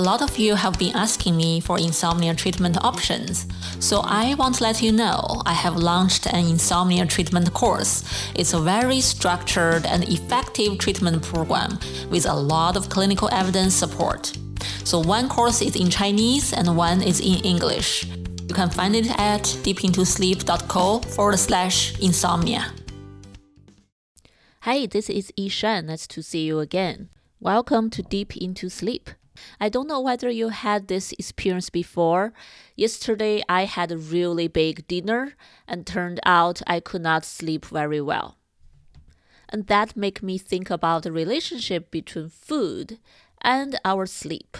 A lot of you have been asking me for insomnia treatment options, so I want to let you know I have launched an insomnia treatment course. It's a very structured and effective treatment program with a lot of clinical evidence support. So one course is in Chinese and one is in English. You can find it at deepintosleep.co forward slash insomnia. Hi, this is Yishan. Nice to see you again. Welcome to Deep Into Sleep. I don't know whether you had this experience before. Yesterday, I had a really big dinner and turned out I could not sleep very well. And that made me think about the relationship between food and our sleep.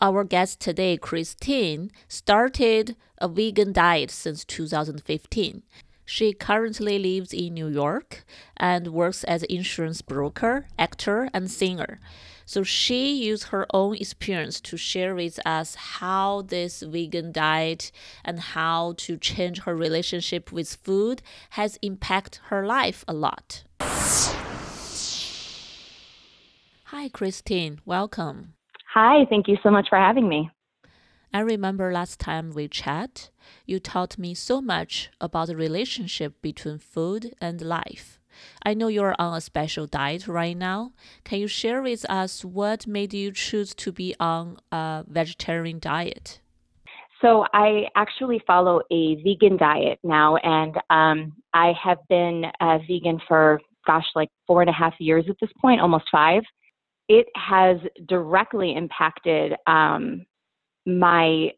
Our guest today, Christine, started a vegan diet since 2015. She currently lives in New York and works as an insurance broker, actor, and singer. So she used her own experience to share with us how this vegan diet and how to change her relationship with food has impacted her life a lot. Hi, Christine. Welcome. Hi, thank you so much for having me. I remember last time we chat, you taught me so much about the relationship between food and life. I know you're on a special diet right now. Can you share with us what made you choose to be on a vegetarian diet? So I actually follow a vegan diet now, and um, I have been a vegan for gosh, like four and a half years at this point, almost five. It has directly impacted um, my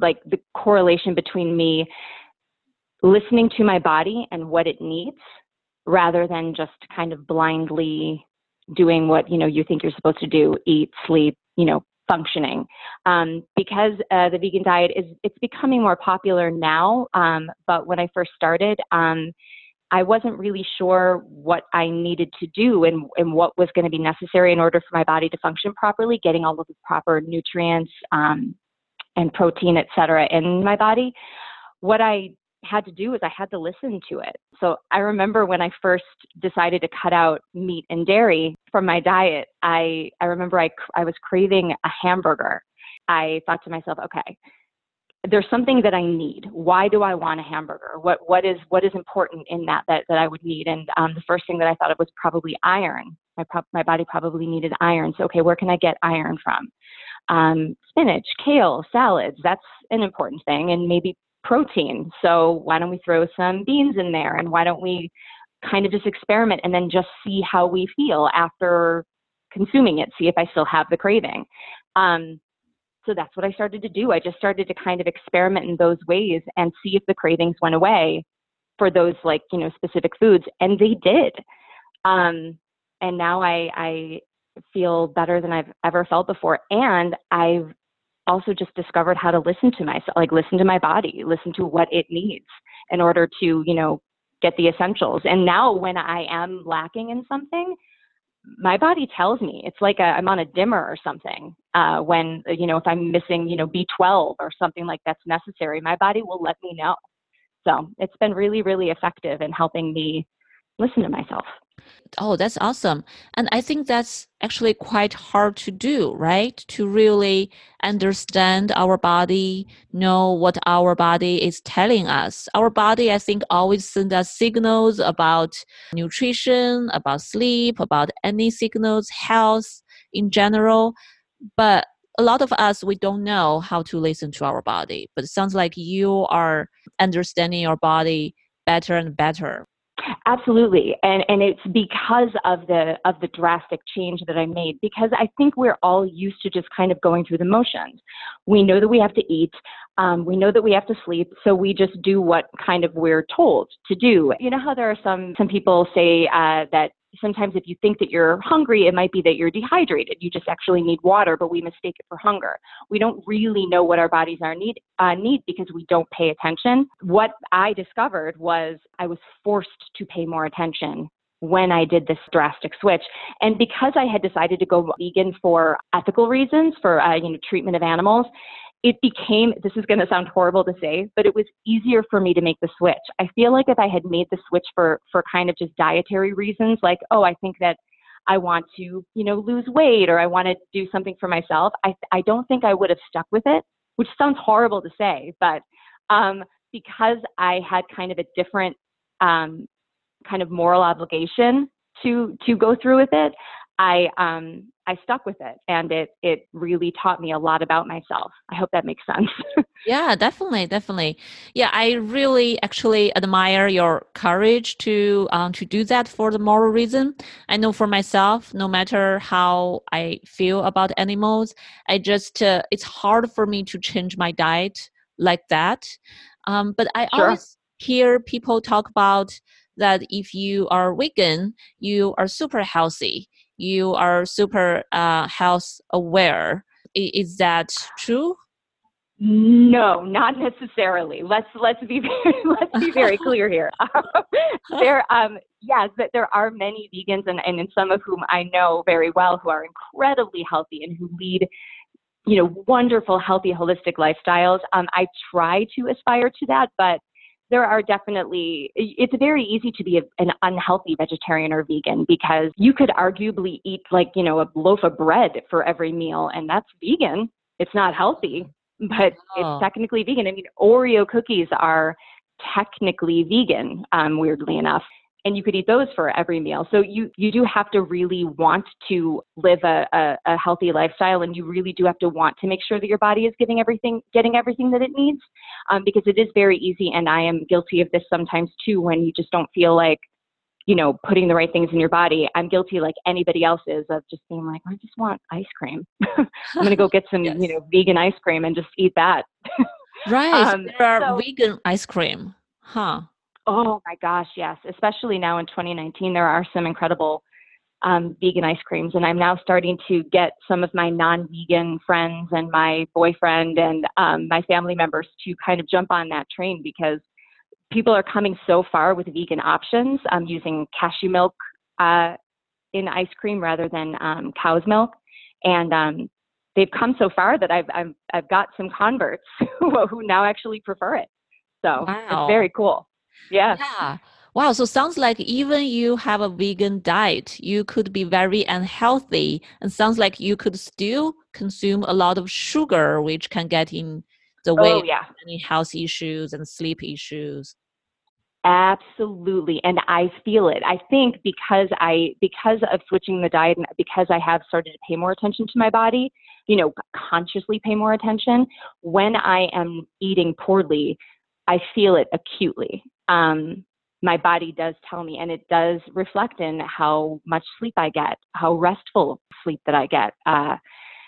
like the correlation between me listening to my body and what it needs rather than just kind of blindly doing what you know you think you're supposed to do eat sleep you know functioning. Um, because uh, the vegan diet is it's becoming more popular now um, but when i first started um, i wasn't really sure what i needed to do and, and what was going to be necessary in order for my body to function properly getting all of the proper nutrients um, and protein et cetera in my body. What i had to do is I had to listen to it. So I remember when I first decided to cut out meat and dairy from my diet, I, I remember I, I was craving a hamburger. I thought to myself, okay, there's something that I need. Why do I want a hamburger? What what is what is important in that that, that I would need? And um, the first thing that I thought of was probably iron. My pro- my body probably needed iron. So okay, where can I get iron from? Um, spinach, kale, salads. That's an important thing, and maybe protein. So why don't we throw some beans in there and why don't we kind of just experiment and then just see how we feel after consuming it, see if I still have the craving. Um, so that's what I started to do. I just started to kind of experiment in those ways and see if the cravings went away for those like, you know, specific foods. And they did. Um, and now I, I feel better than I've ever felt before. And I've also just discovered how to listen to myself, like listen to my body, listen to what it needs in order to, you know, get the essentials. And now when I am lacking in something, my body tells me it's like i am on a dimmer or something. Uh, when you know if I'm missing, you know, B12 or something like that's necessary, my body will let me know. So it's been really, really effective in helping me listen to myself. Oh, that's awesome. And I think that's actually quite hard to do, right? To really understand our body, know what our body is telling us. Our body, I think, always sends us signals about nutrition, about sleep, about any signals, health in general. But a lot of us, we don't know how to listen to our body. But it sounds like you are understanding your body better and better Absolutely. And and it's because of the of the drastic change that I made because I think we're all used to just kind of going through the motions. We know that we have to eat, um, we know that we have to sleep, so we just do what kind of we're told to do. You know how there are some some people say uh, that sometimes if you think that you're hungry, it might be that you're dehydrated. You just actually need water, but we mistake it for hunger. We don't really know what our bodies are need uh, need because we don't pay attention. What I discovered was I was forced to pay more attention when I did this drastic switch. And because I had decided to go vegan for ethical reasons, for uh, you know treatment of animals, it became this is going to sound horrible to say but it was easier for me to make the switch. I feel like if i had made the switch for for kind of just dietary reasons like oh i think that I want to, you know, lose weight or I want to do something for myself, I, I don't think I would have stuck with it, which sounds horrible to say, but um, because I had kind of a different um, kind of moral obligation to to go through with it, I um, I stuck with it, and it it really taught me a lot about myself. I hope that makes sense. yeah, definitely, definitely. Yeah, I really actually admire your courage to um, to do that for the moral reason. I know for myself, no matter how I feel about animals, I just uh, it's hard for me to change my diet like that. Um, but I sure. always hear people talk about that if you are vegan, you are super healthy you are super uh, health aware. Is that true? No, not necessarily. Let's let's be very, let's be very clear here. there, um, yes, but there are many vegans, and, and some of whom I know very well, who are incredibly healthy and who lead, you know, wonderful, healthy, holistic lifestyles. Um, I try to aspire to that, but there are definitely, it's very easy to be a, an unhealthy vegetarian or vegan because you could arguably eat like, you know, a loaf of bread for every meal and that's vegan. It's not healthy, but oh. it's technically vegan. I mean, Oreo cookies are technically vegan, um, weirdly enough and you could eat those for every meal. So you you do have to really want to live a, a, a, healthy lifestyle, and you really do have to want to make sure that your body is getting everything getting everything that it needs, um, because it is very easy, and I am guilty of this sometimes too. When you just don't feel like you know putting the right things in your body, I'm guilty like anybody else is of just being like, I just want ice cream. I'm gonna go get some yes. you know vegan ice cream and just eat that. right, um, there are so, vegan ice cream, huh? Oh my gosh, yes. Especially now in 2019, there are some incredible um, vegan ice creams, and I'm now starting to get some of my non-vegan friends and my boyfriend and um, my family members to kind of jump on that train because people are coming so far with vegan options. I'm using cashew milk uh, in ice cream rather than um, cow's milk, and um, they've come so far that I've I've, I've got some converts who, who now actually prefer it. So wow. it's very cool. Yeah. Yeah. Wow. So sounds like even you have a vegan diet, you could be very unhealthy. And sounds like you could still consume a lot of sugar, which can get in the way oh, yeah. of many health issues and sleep issues. Absolutely. And I feel it. I think because I because of switching the diet and because I have started to pay more attention to my body, you know, consciously pay more attention, when I am eating poorly, I feel it acutely um, my body does tell me, and it does reflect in how much sleep I get, how restful sleep that I get. Uh,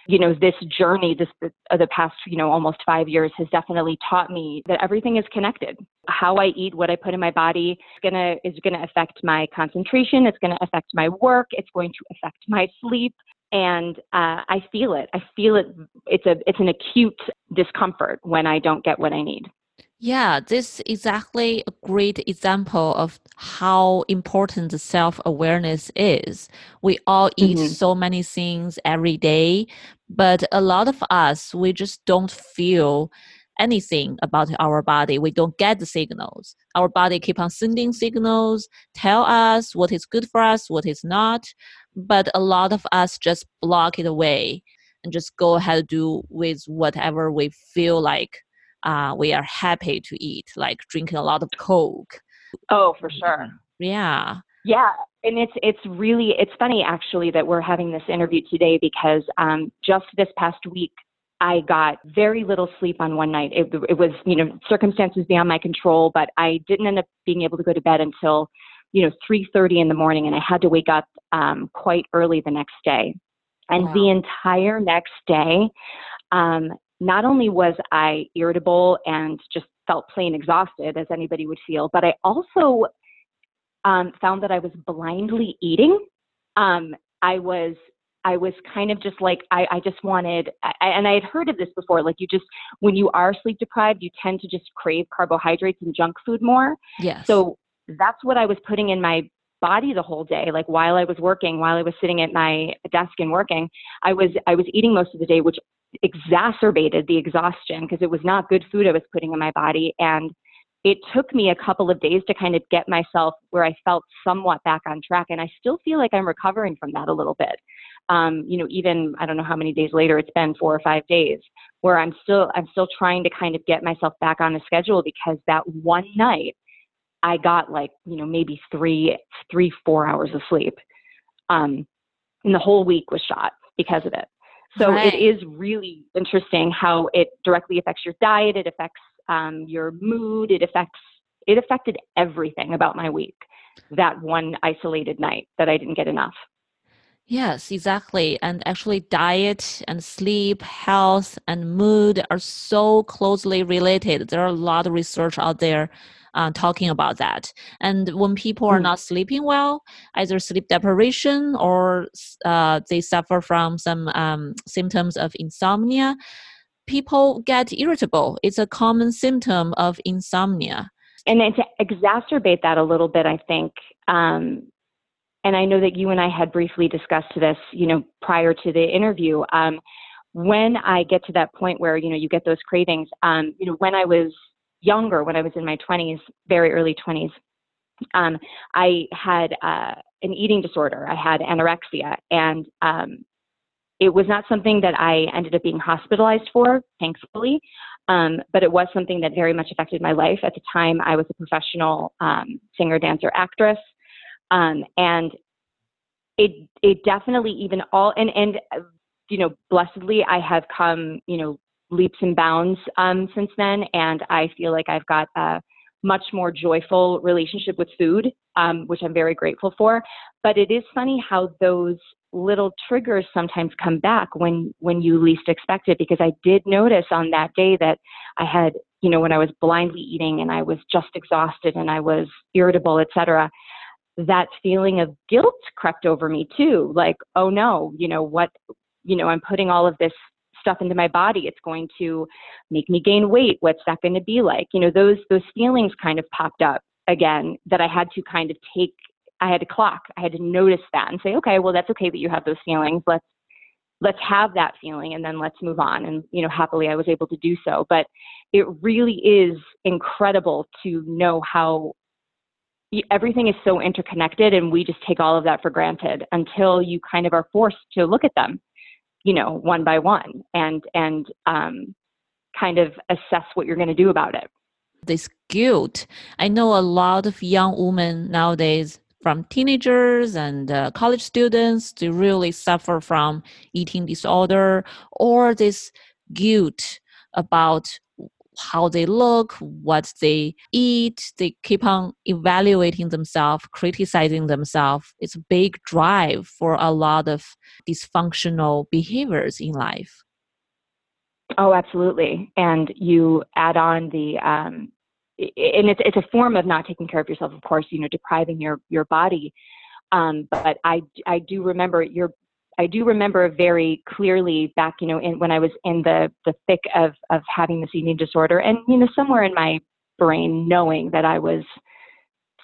you know, this journey, this uh, the past, you know, almost five years has definitely taught me that everything is connected. How I eat, what I put in my body, is gonna is gonna affect my concentration. It's gonna affect my work. It's going to affect my sleep and uh, I feel it. I feel it. It's a it's an acute discomfort when I don't get what I need. Yeah, this is exactly a great example of how important self awareness is. We all eat mm-hmm. so many things every day, but a lot of us, we just don't feel anything about our body. We don't get the signals. Our body keep on sending signals, tell us what is good for us, what is not. But a lot of us just block it away and just go ahead do with whatever we feel like uh, we are happy to eat, like drinking a lot of Coke. Oh, for sure. Yeah. Yeah, and it's it's really it's funny actually that we're having this interview today because um, just this past week I got very little sleep on one night. It, it was you know circumstances beyond my control, but I didn't end up being able to go to bed until you know 3:30 in the morning, and I had to wake up um, quite early the next day. And wow. the entire next day, um, not only was I irritable and just felt plain exhausted, as anybody would feel, but I also um, found that I was blindly eating. Um, I was I was kind of just like I, I just wanted, I, and I had heard of this before. Like you just when you are sleep deprived, you tend to just crave carbohydrates and junk food more. Yes. So that's what I was putting in my body the whole day like while i was working while i was sitting at my desk and working i was i was eating most of the day which exacerbated the exhaustion because it was not good food I was putting in my body. And it took me a couple of days to kind of get myself where I felt somewhat back on track. And I still feel like I'm recovering from that a little bit. Um, you know, even I don't know how many days later it's been four or five days where I'm still I'm still trying to kind of get myself back on the schedule because that one night I got like, you know, maybe three, three, four hours of sleep. Um, and the whole week was shot because of it. So right. it is really interesting how it directly affects your diet. It affects um, your mood. It affects it affected everything about my week. That one isolated night that I didn't get enough. Yes, exactly. And actually, diet and sleep, health, and mood are so closely related. There are a lot of research out there uh, talking about that. And when people are mm. not sleeping well, either sleep deprivation or uh, they suffer from some um, symptoms of insomnia, people get irritable. It's a common symptom of insomnia. And then to exacerbate that a little bit, I think, um, and I know that you and I had briefly discussed this, you know, prior to the interview. Um, when I get to that point where you know you get those cravings, um, you know, when I was younger, when I was in my 20s, very early 20s, um, I had uh, an eating disorder. I had anorexia, and um, it was not something that I ended up being hospitalized for, thankfully, um, but it was something that very much affected my life. At the time, I was a professional um, singer, dancer, actress, um, and it it definitely even all and and you know blessedly I have come you know leaps and bounds um, since then, and I feel like I've got a much more joyful relationship with food, um, which I'm very grateful for. But it is funny how those little triggers sometimes come back when when you least expect it because I did notice on that day that I had you know when I was blindly eating and I was just exhausted and I was irritable etc that feeling of guilt crept over me too like oh no you know what you know I'm putting all of this stuff into my body it's going to make me gain weight what's that going to be like? You know those those feelings kind of popped up again that i had to kind of take i had to clock i had to notice that and say okay well that's okay that you have those feelings let's let's have that feeling and then let's move on and you know happily i was able to do so but it really is incredible to know how everything is so interconnected and we just take all of that for granted until you kind of are forced to look at them you know, one by one and and um, kind of assess what you're going to do about it. This guilt. I know a lot of young women nowadays, from teenagers and uh, college students, to really suffer from eating disorder or this guilt about how they look, what they eat. They keep on evaluating themselves, criticizing themselves. It's a big drive for a lot of dysfunctional behaviors in life. Oh, absolutely. And you add on the, um, and it's it's a form of not taking care of yourself, of course. You know, depriving your your body. Um, but I I do remember your I do remember very clearly back, you know, in, when I was in the the thick of of having this eating disorder, and you know, somewhere in my brain, knowing that I was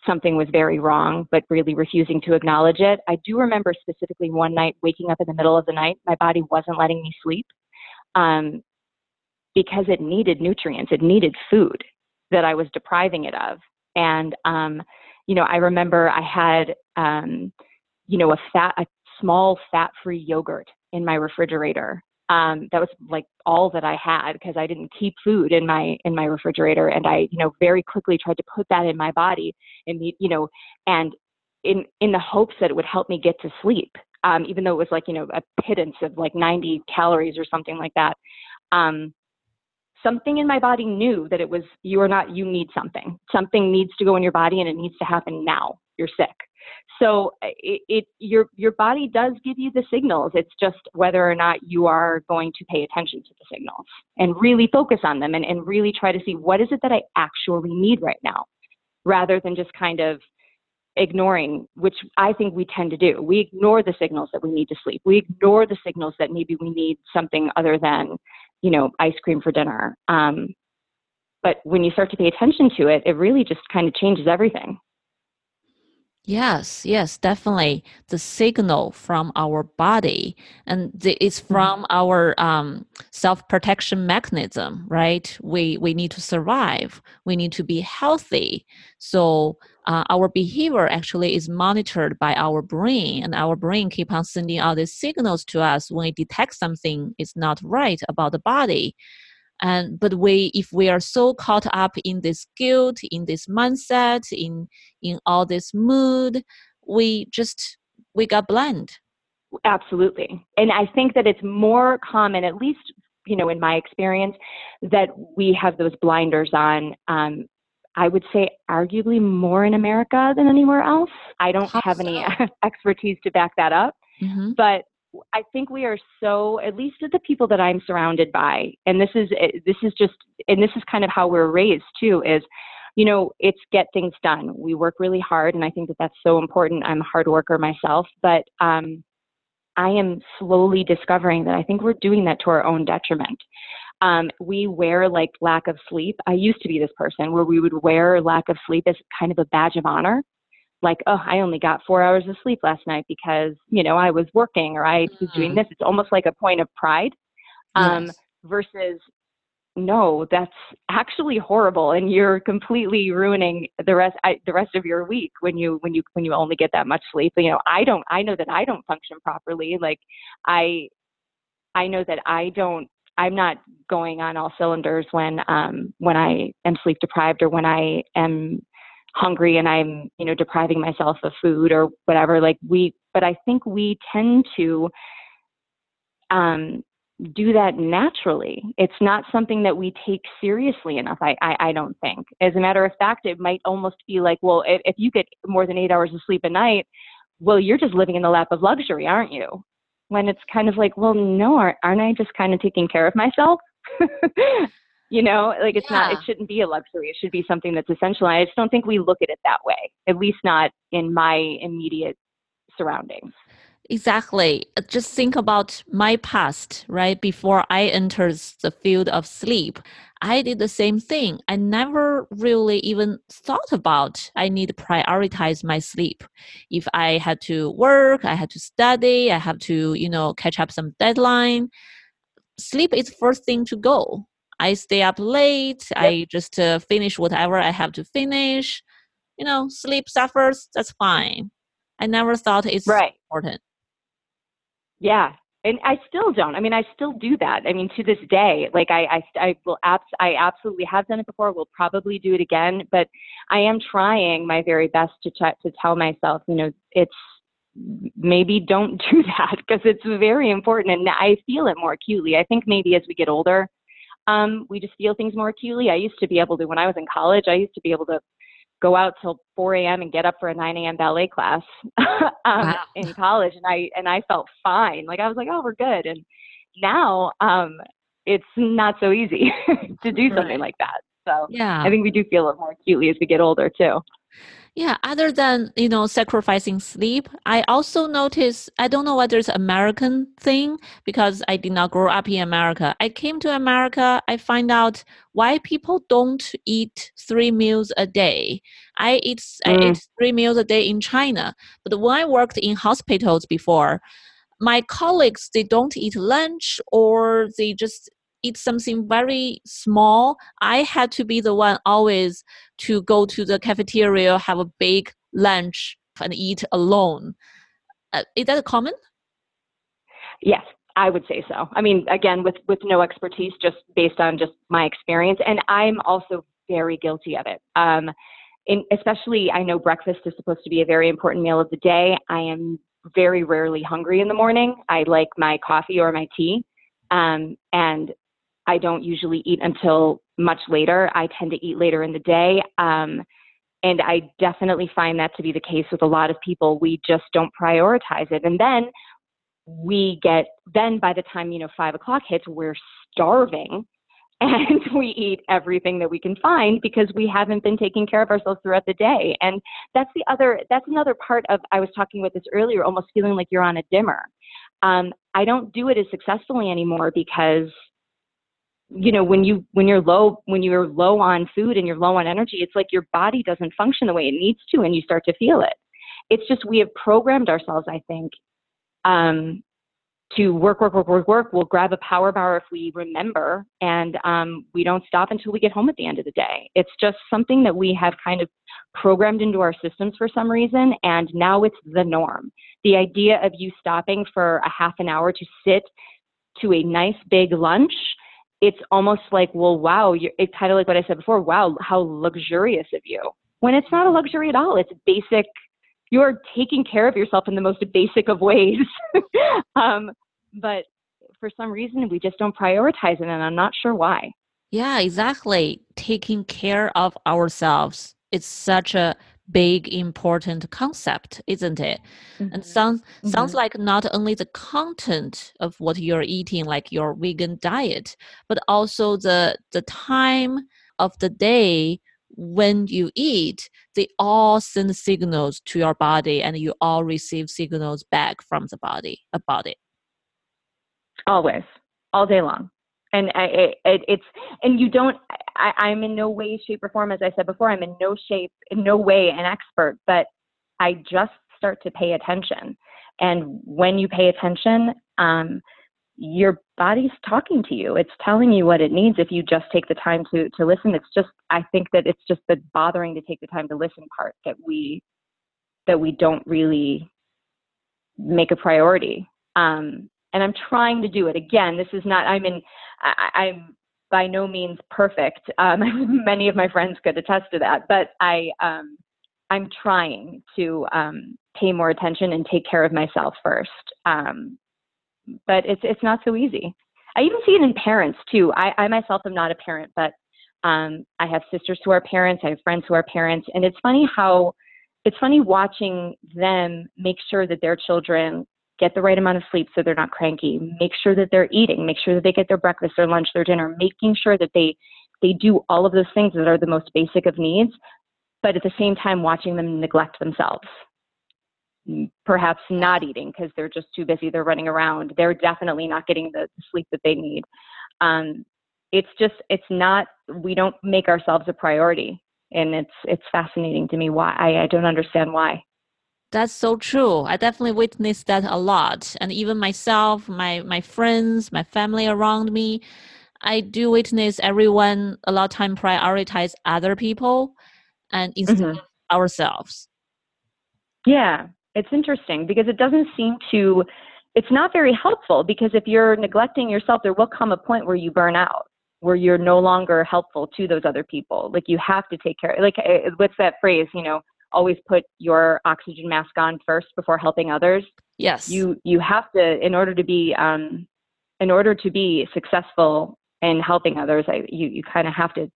something was very wrong, but really refusing to acknowledge it. I do remember specifically one night waking up in the middle of the night, my body wasn't letting me sleep um, because it needed nutrients, it needed food that I was depriving it of, and um, you know, I remember I had. Um, you know, a fat, a small fat free yogurt in my refrigerator. Um, that was like all that I had because I didn't keep food in my in my refrigerator, and I you know very quickly tried to put that in my body, and you know, and in in the hopes that it would help me get to sleep, um, even though it was like you know a pittance of like 90 calories or something like that. Um, something in my body knew that it was you are not you need something something needs to go in your body and it needs to happen now you're sick so uh, it, it, your your body does give you the signals. It's just whether or not you are going to pay attention to the signals and really focus on them and, and really try to see what is it that I actually need right now, rather than just kind of ignoring, which I think we tend to do. We ignore the signals that we need to sleep. We ignore the signals that maybe we need something other than, you know, ice cream for dinner. Um, but when you start to pay attention to it, it really just kind of changes everything. Yes, yes, definitely. The signal from our body, and the, it's mm-hmm. from our um, self-protection mechanism, right? We we need to survive. We need to be healthy. So uh, our behavior actually is monitored by our brain, and our brain keep on sending out these signals to us when it detects something is not right about the body and but we if we are so caught up in this guilt in this mindset in in all this mood we just we got blind absolutely and i think that it's more common at least you know in my experience that we have those blinders on um, I would say arguably more in America than anywhere else. I don't have any expertise to back that up, mm-hmm. but I think we are so, at least the people that I'm surrounded by, and this is eh, this is just, and this is kind of how we're raised too, is, you know, it's get things done. We work really hard, and I think that that's so important. I'm a hard worker myself, but um, I am slowly discovering that I think we're doing that to our own detriment. Um, we wear like lack of sleep. I used to be this person where we would wear lack of sleep as kind of a badge of honor like, oh, I only got four hours of sleep last night because, you know, I was working or I was doing mm. this. It's almost like a point of pride. Um, yes. versus no, that's actually horrible, and you're completely ruining the rest I, the rest of your week when you when you when you only get that much sleep. You know, I don't. I know that I don't function properly. Like, I I know that I don't. I'm not going on all cylinders when um when I am sleep deprived or when I am hungry and I'm, you know, depriving myself of food or whatever. Like we, but I think we tend to um, do that naturally. It's not something that we take seriously enough. I, I, I don't think. As a matter of fact, it might almost be like, well, if, if you get more than eight hours of sleep a night, well, you're just living in the lap of luxury, aren't you? When it's kind of like, well, no, aren't, aren't I just kind of taking care of myself? you know like it's yeah. not it shouldn't be a luxury. It should be something that's essential i just don't think we look at it that way at least not in my immediate surroundings. Exactly. Just think about my past right? Before i entered the field of sleep i did the same thing. I never really even thought about i need to prioritize my sleep. If i had to work i had to study i have to you know catch up some deadline sleep is first thing to go I stay up late. Yep. I just uh, finish whatever I have to finish. You know, sleep suffers. That's fine. I never thought it's right. important. Yeah, and I still don't. I mean, I still do that. I mean, to this day, like I, I, I will, abs- I absolutely have done it before. Will probably do it again, but I am trying my very best to ch- to tell myself, you know, it's maybe don't do that because it's very important, and I feel it more acutely. I think maybe as we get older, um, we just feel things more acutely. I used to be able to, when I was in college, I used to be able to go out till 4 a.m. and get up for a 9 a.m. ballet class um, wow. in college, and I and I felt fine. Like I was like, oh, we're good. And now um, it's not so easy to do something right. like that. So yeah, I think we do feel it more acutely as we get older too. Yeah, other than, you know, sacrificing sleep, I also notice I don't know whether it's American thing because I did not grow up in America. I came to America, I find out why people don't eat three meals a day. I eat mm. I eat three meals a day in China. But when I worked in hospitals before, my colleagues they don't eat lunch or they just eat something very small, I had to be the one always to go to the cafeteria, have a big lunch, and eat alone. Uh, is that common? Yes, I would say so. I mean, again, with with no expertise, just based on just my experience, and I'm also very guilty of it. Um, in, especially, I know breakfast is supposed to be a very important meal of the day. I am very rarely hungry in the morning. I like my coffee or my tea. Um, and I don't usually eat until much later. I tend to eat later in the day. Um, and I definitely find that to be the case with a lot of people. We just don't prioritize it. And then we get, then by the time, you know, five o'clock hits, we're starving and we eat everything that we can find because we haven't been taking care of ourselves throughout the day. And that's the other, that's another part of, I was talking with this earlier, almost feeling like you're on a dimmer. Um, I don't do it as successfully anymore because you know when you when you're low when you're low on food and you're low on energy it's like your body doesn't function the way it needs to and you start to feel it it's just we have programmed ourselves, I think, um, to work, work, work, work, work. We'll grab a power bar if we remember, and um, we don't stop until we get home at the end of the day. It's just something that we have kind of programmed into our systems for some reason, and now it's the norm. The idea of you stopping for a half an hour to sit to a nice big lunch, it's almost like, well, wow, it's kind of like what I said before. Wow, how luxurious of you. When it's not a luxury at all, it's basic you're taking care of yourself in the most basic of ways. um, but for some reason, we just don't prioritize it, and I'm not sure why. Yeah, exactly. Taking care of ourselves is such a big important concept isn't it mm-hmm. and sounds mm-hmm. sounds like not only the content of what you're eating like your vegan diet but also the the time of the day when you eat, they all send signals to your body and you all receive signals back from the body about it. Always, all day long. And I, it, it's, and you don't, I, I'm in no way, shape, or form, as I said before, I'm in no shape, in no way an expert, but I just start to pay attention. And when you pay attention, um, your body's talking to you. It's telling you what it needs if you just take the time to to listen. It's just I think that it's just the bothering to take the time to listen part that we that we don't really make a priority. Um, and I'm trying to do it. Again, this is not. I'm in. I, am by no means perfect. Um, many of my friends could attest to that. But I um, I'm trying to um, pay more attention and take care of myself first. Um, but it's it's not so easy. I even see it in parents too. I, I myself am not a parent, but um, I have sisters who are parents. I have friends who are parents, and it's funny how it's funny watching them make sure that their children get the right amount of sleep so they're not cranky. Make sure that they're eating. Make sure that they get their breakfast, their lunch, their dinner. Making sure that they they do all of those things that are the most basic of needs, but at the same time watching them neglect themselves perhaps not eating because they're just too busy they're running around they're definitely not getting the sleep that they need um, it's just it's not we don't make ourselves a priority and it's it's fascinating to me why I, I don't understand why that's so true i definitely witnessed that a lot and even myself my my friends my family around me i do witness everyone a lot of time prioritize other people and instead mm-hmm. of ourselves yeah it's interesting because it doesn't seem to, it's not very helpful because if you're neglecting yourself, there will come a point where you burn out, where you're no longer helpful to those other people. Like you have to take care, like eh, what's that phrase, you know, always put your oxygen mask on first before helping others. Yes. You, you have to, in order to be, um, in order to be successful in helping others, I, you, you kind of have to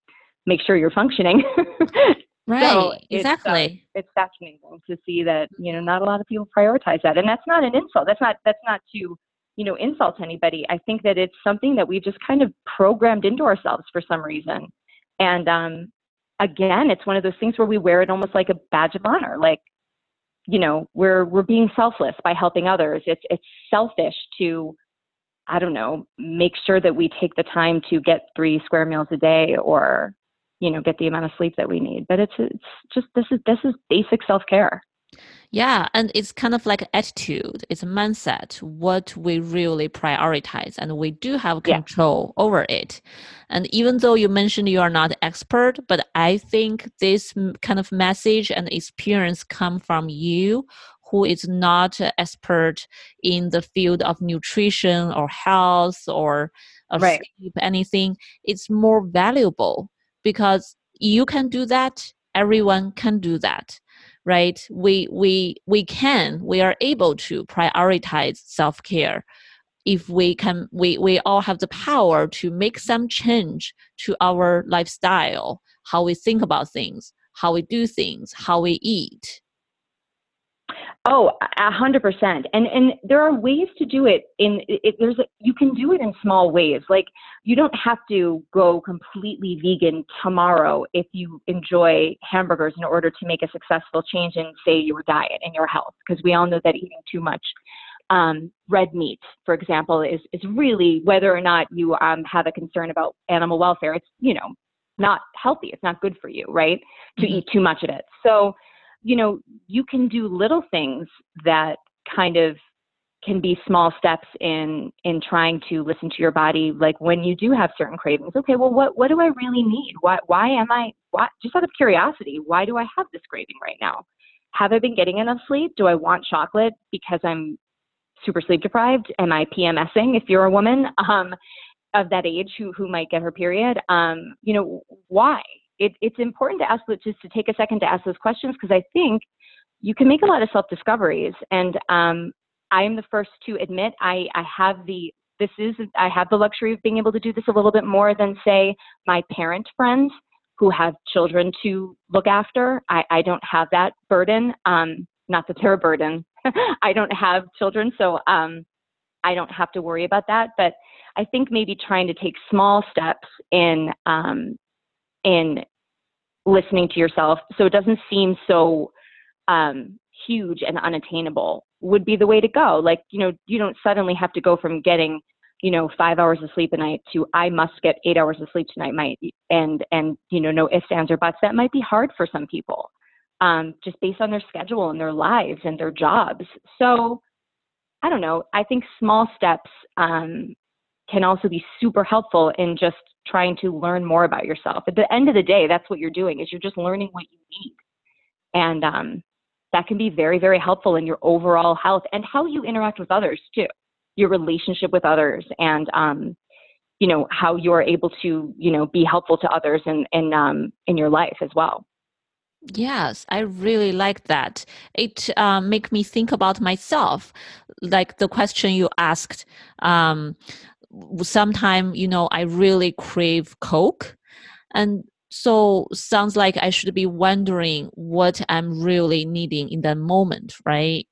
make sure you're functioning Right. So exactly. It's, uh, it's fascinating to see that you know not a lot of people prioritize that, and that's not an insult. That's not that's not to you know insult anybody. I think that it's something that we've just kind of programmed into ourselves for some reason, and um, again, it's one of those things where we wear it almost like a badge of honor, like you know we're we're being selfless by helping others. It's it's selfish to I don't know make sure that we take the time to get three square meals a day or you know get the amount of sleep that we need but it's it's just this is this is basic self-care yeah and it's kind of like attitude it's a mindset what we really prioritize and we do have control yeah. over it and even though you mentioned you are not expert but i think this kind of message and experience come from you who is not an expert in the field of nutrition or health or, or right. sleep anything it's more valuable because you can do that everyone can do that right? We we we can we are able to prioritize self-care if we can we we all have the power to make some change to our lifestyle how we think about things how we do things how we eat Oh, a hundred percent. And and there are ways to do it. In it, there's a, you can do it in small ways. Like you don't have to go completely vegan tomorrow if you enjoy hamburgers in order to make a successful change in say your diet and your health. Because we all know that eating too much um, red meat, for example, is is really whether or not you um, have a concern about animal welfare. It's you know not healthy. It's not good for you, right? To mm-hmm. eat too much of it. So you know, you can do little things that kind of can be small steps in in trying to listen to your body like when you do have certain cravings. Okay well what what do i really need? Why why am i why just out of curiosity why do i have this craving right now? Have i been getting enough sleep? Do i want chocolate because i'm super sleep deprived? Am i pmsing if you're a woman um of that age who who might get her period? Um you know why it, it's important to ask just to take a second to ask those questions because i think you can make a lot of self discoveries and um I am the first to admit I, I have the this is I have the luxury of being able to do this a little bit more than say my parent friends who have children to look after. I, I don't have that burden. Um, not that they're a burden. I don't have children, so um, I don't have to worry about that. But I think maybe trying to take small steps in um, in listening to yourself, so it doesn't seem so um, huge and unattainable would be the way to go. Like, you know, you don't suddenly have to go from getting, you know, five hours of sleep a night to I must get eight hours of sleep tonight, might and and you know, no ifs, ands, or buts. That might be hard for some people, um, just based on their schedule and their lives and their jobs. So, I don't know. I think small steps um, can also be super helpful in just trying to learn more about yourself. At the end of the day, that's what you're doing is you're just learning what you need. And um, that can be very, very helpful in your overall health and how you interact with others too, your relationship with others and, um, you know, how you're able to, you know, be helpful to others in, in, um, in your life as well. Yes, I really like that. It uh, make me think about myself, like the question you asked. Um, sometime, you know, I really crave Coke, and so sounds like I should be wondering what I'm really needing in that moment, right?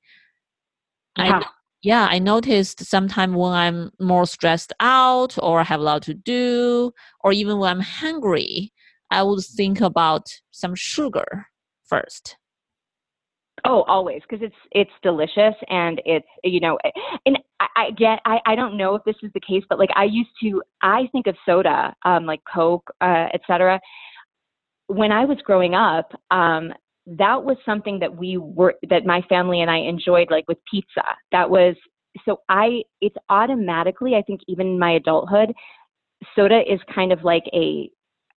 Yeah. I, yeah, I noticed sometimes when I'm more stressed out or have a lot to do, or even when I'm hungry, I would think about some sugar first. Oh, always, because it's it's delicious and it's you know, and I, I get I I don't know if this is the case, but like I used to I think of soda, um, like Coke, uh, etc when I was growing up, um, that was something that we were that my family and I enjoyed like with pizza. That was so I it's automatically I think even in my adulthood, soda is kind of like a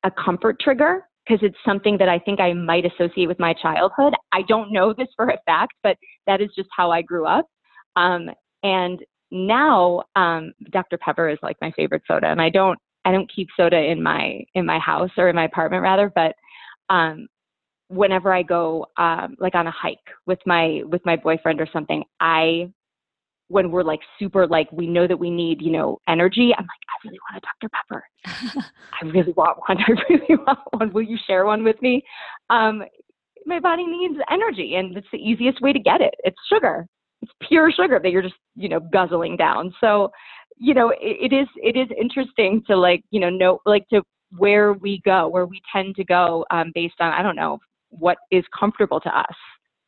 a comfort trigger because it's something that I think I might associate with my childhood. I don't know this for a fact, but that is just how I grew up. Um, and now um, Dr. Pepper is like my favorite soda, and I don't I don't keep soda in my in my house or in my apartment rather, but um, whenever I go um, like on a hike with my with my boyfriend or something, I when we're like super like we know that we need you know energy, I'm like I really want a Dr Pepper. I really want one. I really want one. Will you share one with me? Um, my body needs energy, and it's the easiest way to get it. It's sugar. It's pure sugar that you're just you know guzzling down. So you know it, it is it is interesting to like you know know like to where we go, where we tend to go um, based on, I don't know, what is comfortable to us.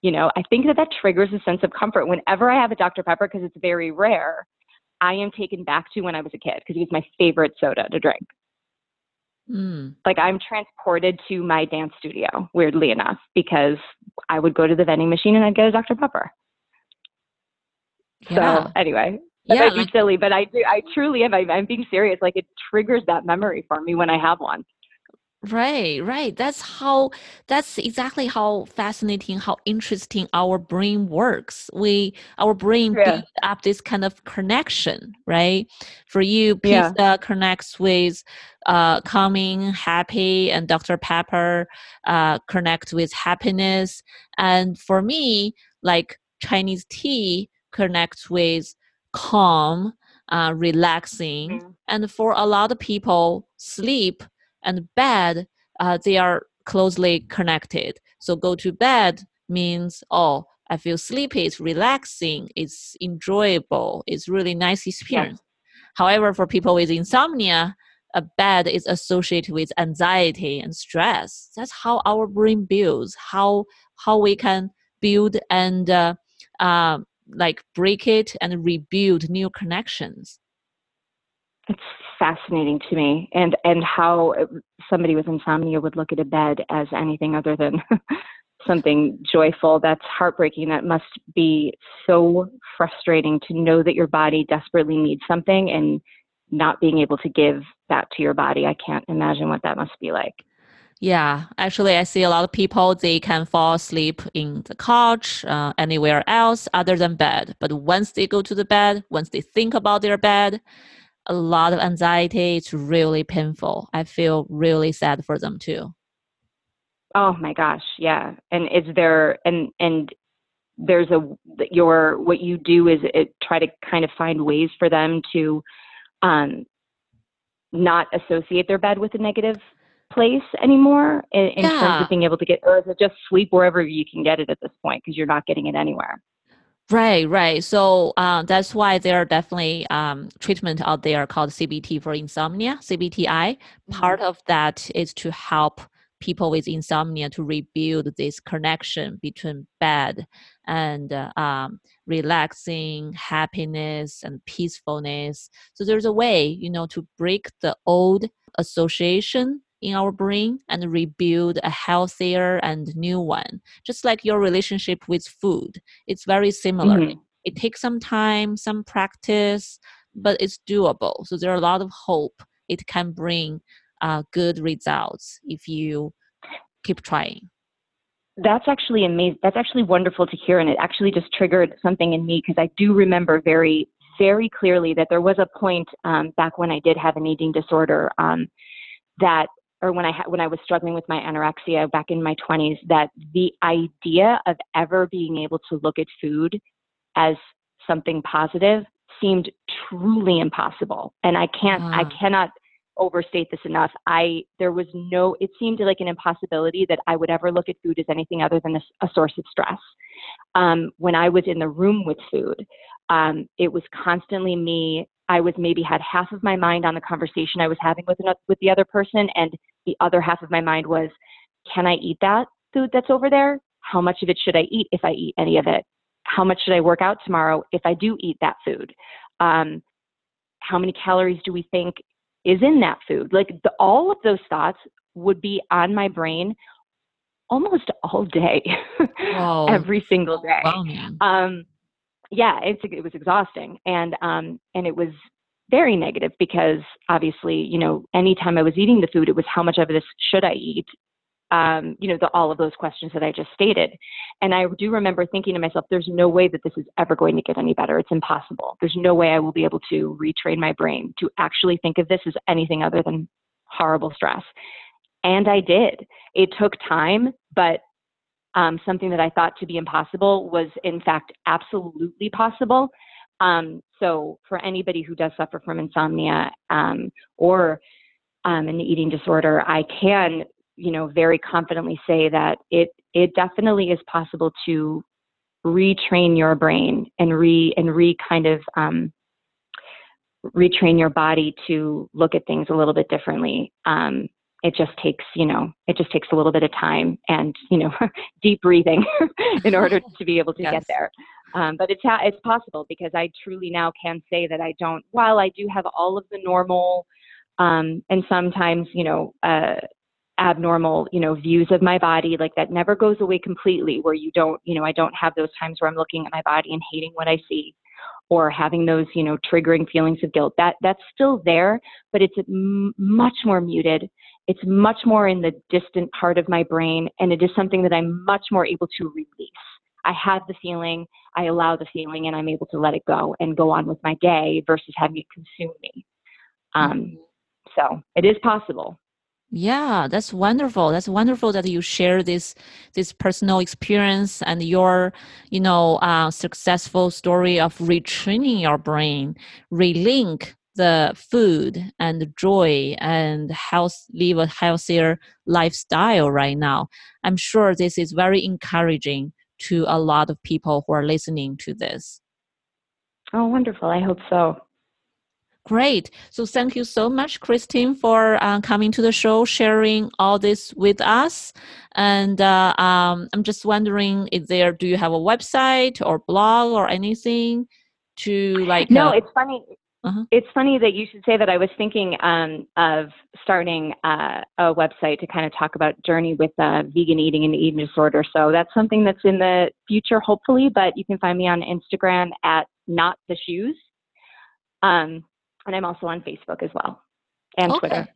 You know, I think that that triggers a sense of comfort. Whenever I have a Dr. Pepper, because it's very rare, I am taken back to when I was a kid because it was my favorite soda to drink. Mm. Like I'm transported to my dance studio, weirdly enough, because I would go to the vending machine and I'd get a Dr. Pepper. Yeah. So anyway, that yeah, might be like, silly, but I do. I truly am. I, I'm being serious. Like it triggers that memory for me when I have one. Right, right. That's how. That's exactly how fascinating, how interesting our brain works. We, our brain yeah. builds up this kind of connection, right? For you, pizza yeah. connects with uh, calming, happy, and Dr. Pepper uh, connect with happiness. And for me, like Chinese tea connects with calm, uh, relaxing. Mm-hmm. And for a lot of people, sleep and bed, uh, they are closely connected. So go to bed means, oh, I feel sleepy, it's relaxing, it's enjoyable, it's really nice experience. Yeah. However, for people with insomnia, a bed is associated with anxiety and stress. That's how our brain builds, how how we can build and uh, uh, like break it and rebuild new connections it's fascinating to me and and how uh, somebody with insomnia would look at a bed as anything other than something joyful. That's heartbreaking. That must be so frustrating to know that your body desperately needs something and not being able to give that to your body. I can't imagine what that must be like. Yeah, actually, I see a lot of people, they can fall asleep in the couch, uh, anywhere else other than bed. But once they go to the bed, once they think about their bed, a lot of anxiety. It's really painful. I feel really sad for them too. Oh my gosh, yeah. And is there and and there's a your what you do is it try to kind of find ways for them to um not associate their bed with a negative place anymore in, in yeah. terms of being able to get or is it just sleep wherever you can get it at this point because you're not getting it anywhere Right, right. So uh, that's why there are definitely um, treatment out there called CBT for insomnia, CBTI. Mm-hmm. Part of that is to help people with insomnia to rebuild this connection between bed and uh, um, relaxing, happiness, and peacefulness. So there's a way, you know, to break the old association in our brain and rebuild a healthier and new one. Just like your relationship with food, it's very similar. Mm-hmm. It takes some time, some practice, but it's doable. So there are a lot of hope it can bring uh, good results if you keep trying. That's actually amazing. That's actually wonderful to hear. And it actually just triggered something in me because I do remember very, very clearly that there was a point um, back when I did have an eating disorder um, that or when I ha- when I was struggling with my anorexia back in my 20s that the idea of ever being able to look at food as something positive seemed truly impossible. And I can't I cannot overstate this enough. I there was no it seemed like an impossibility that I would ever look at food as anything other than a, a source of stress. Um, when I was in the room with food um, it was constantly me I was maybe had half of my mind on the conversation I was having with another, with the other person, and the other half of my mind was, can I eat that food that's over there? How much of it should I eat if I eat any of it? How much should I work out tomorrow if I do eat that food? Um, how many calories do we think is in that food? Like the, all of those thoughts would be on my brain almost all day, every single day. Wow. Um, yeah, it's it was exhausting, and um, and it was very negative because obviously, you know, anytime I was eating the food, it was how much of this should I eat? Um, you know, the, all of those questions that I just stated. And I do remember thinking to myself, there's no way that this is ever going to get any better. It's impossible. There's no way I will be able to retrain my brain to actually think of this as anything other than horrible stress. And I did. It took time, but um, something that I thought to be impossible was, in fact, absolutely possible. Um, so, for anybody who does suffer from insomnia um, or um, an eating disorder, I can, you know, very confidently say that it it definitely is possible to retrain your brain and re and re kind of um, retrain your body to look at things a little bit differently. Um, it just takes you know it just takes a little bit of time and you know deep breathing in order to be able to yes. get there um, but it's ha- it's possible because i truly now can say that i don't while i do have all of the normal um, and sometimes you know uh, abnormal you know views of my body like that never goes away completely where you don't you know i don't have those times where i'm looking at my body and hating what i see or having those you know triggering feelings of guilt that that's still there but it's m- much more muted it's much more in the distant part of my brain, and it is something that I'm much more able to release. I have the feeling, I allow the feeling, and I'm able to let it go and go on with my day versus having it consume me. Um, mm-hmm. so it is possible. Yeah, that's wonderful. That's wonderful that you share this this personal experience and your, you know, uh, successful story of retraining your brain, relink the food and joy and health live a healthier lifestyle right now i'm sure this is very encouraging to a lot of people who are listening to this oh wonderful i hope so Great. So thank you so much, Christine, for uh, coming to the show, sharing all this with us. And uh, um, I'm just wondering, is there? Do you have a website or blog or anything to like? No, uh, it's funny uh-huh. it's funny that you should say that. I was thinking um, of starting uh, a website to kind of talk about journey with uh, vegan eating and eating disorder. So that's something that's in the future, hopefully. But you can find me on Instagram at not the shoes, um, and I'm also on Facebook as well and okay. Twitter.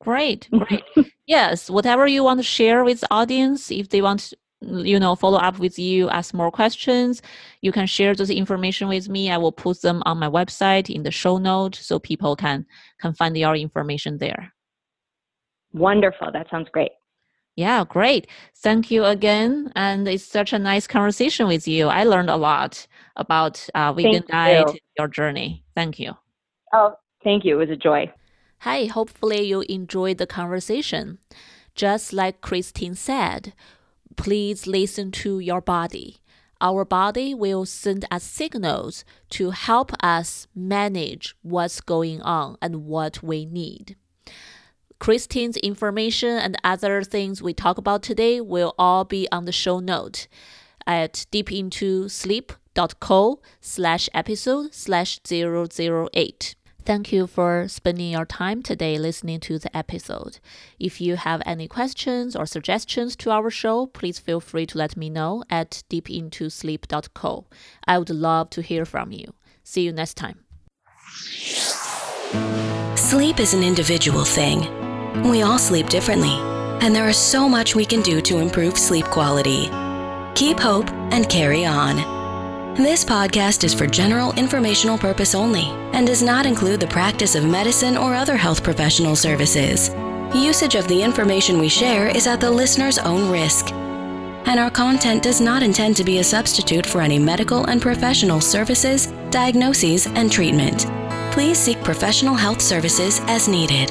Great, great. yes, whatever you want to share with the audience, if they want you know follow up with you ask more questions. You can share those information with me. I will put them on my website in the show note so people can can find your information there. Wonderful. That sounds great. Yeah great. Thank you again and it's such a nice conversation with you. I learned a lot about uh, vegan thank diet you. your journey. Thank you. Oh thank you. It was a joy. Hi hopefully you enjoyed the conversation. Just like christine said please listen to your body. Our body will send us signals to help us manage what's going on and what we need. Christine's information and other things we talk about today will all be on the show note at deepintosleep.co slash episode slash 008. Thank you for spending your time today listening to the episode. If you have any questions or suggestions to our show, please feel free to let me know at deepintosleep.co. I would love to hear from you. See you next time. Sleep is an individual thing. We all sleep differently, and there is so much we can do to improve sleep quality. Keep hope and carry on. This podcast is for general informational purpose only and does not include the practice of medicine or other health professional services. Usage of the information we share is at the listener's own risk. And our content does not intend to be a substitute for any medical and professional services, diagnoses, and treatment. Please seek professional health services as needed.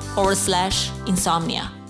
forward slash insomnia.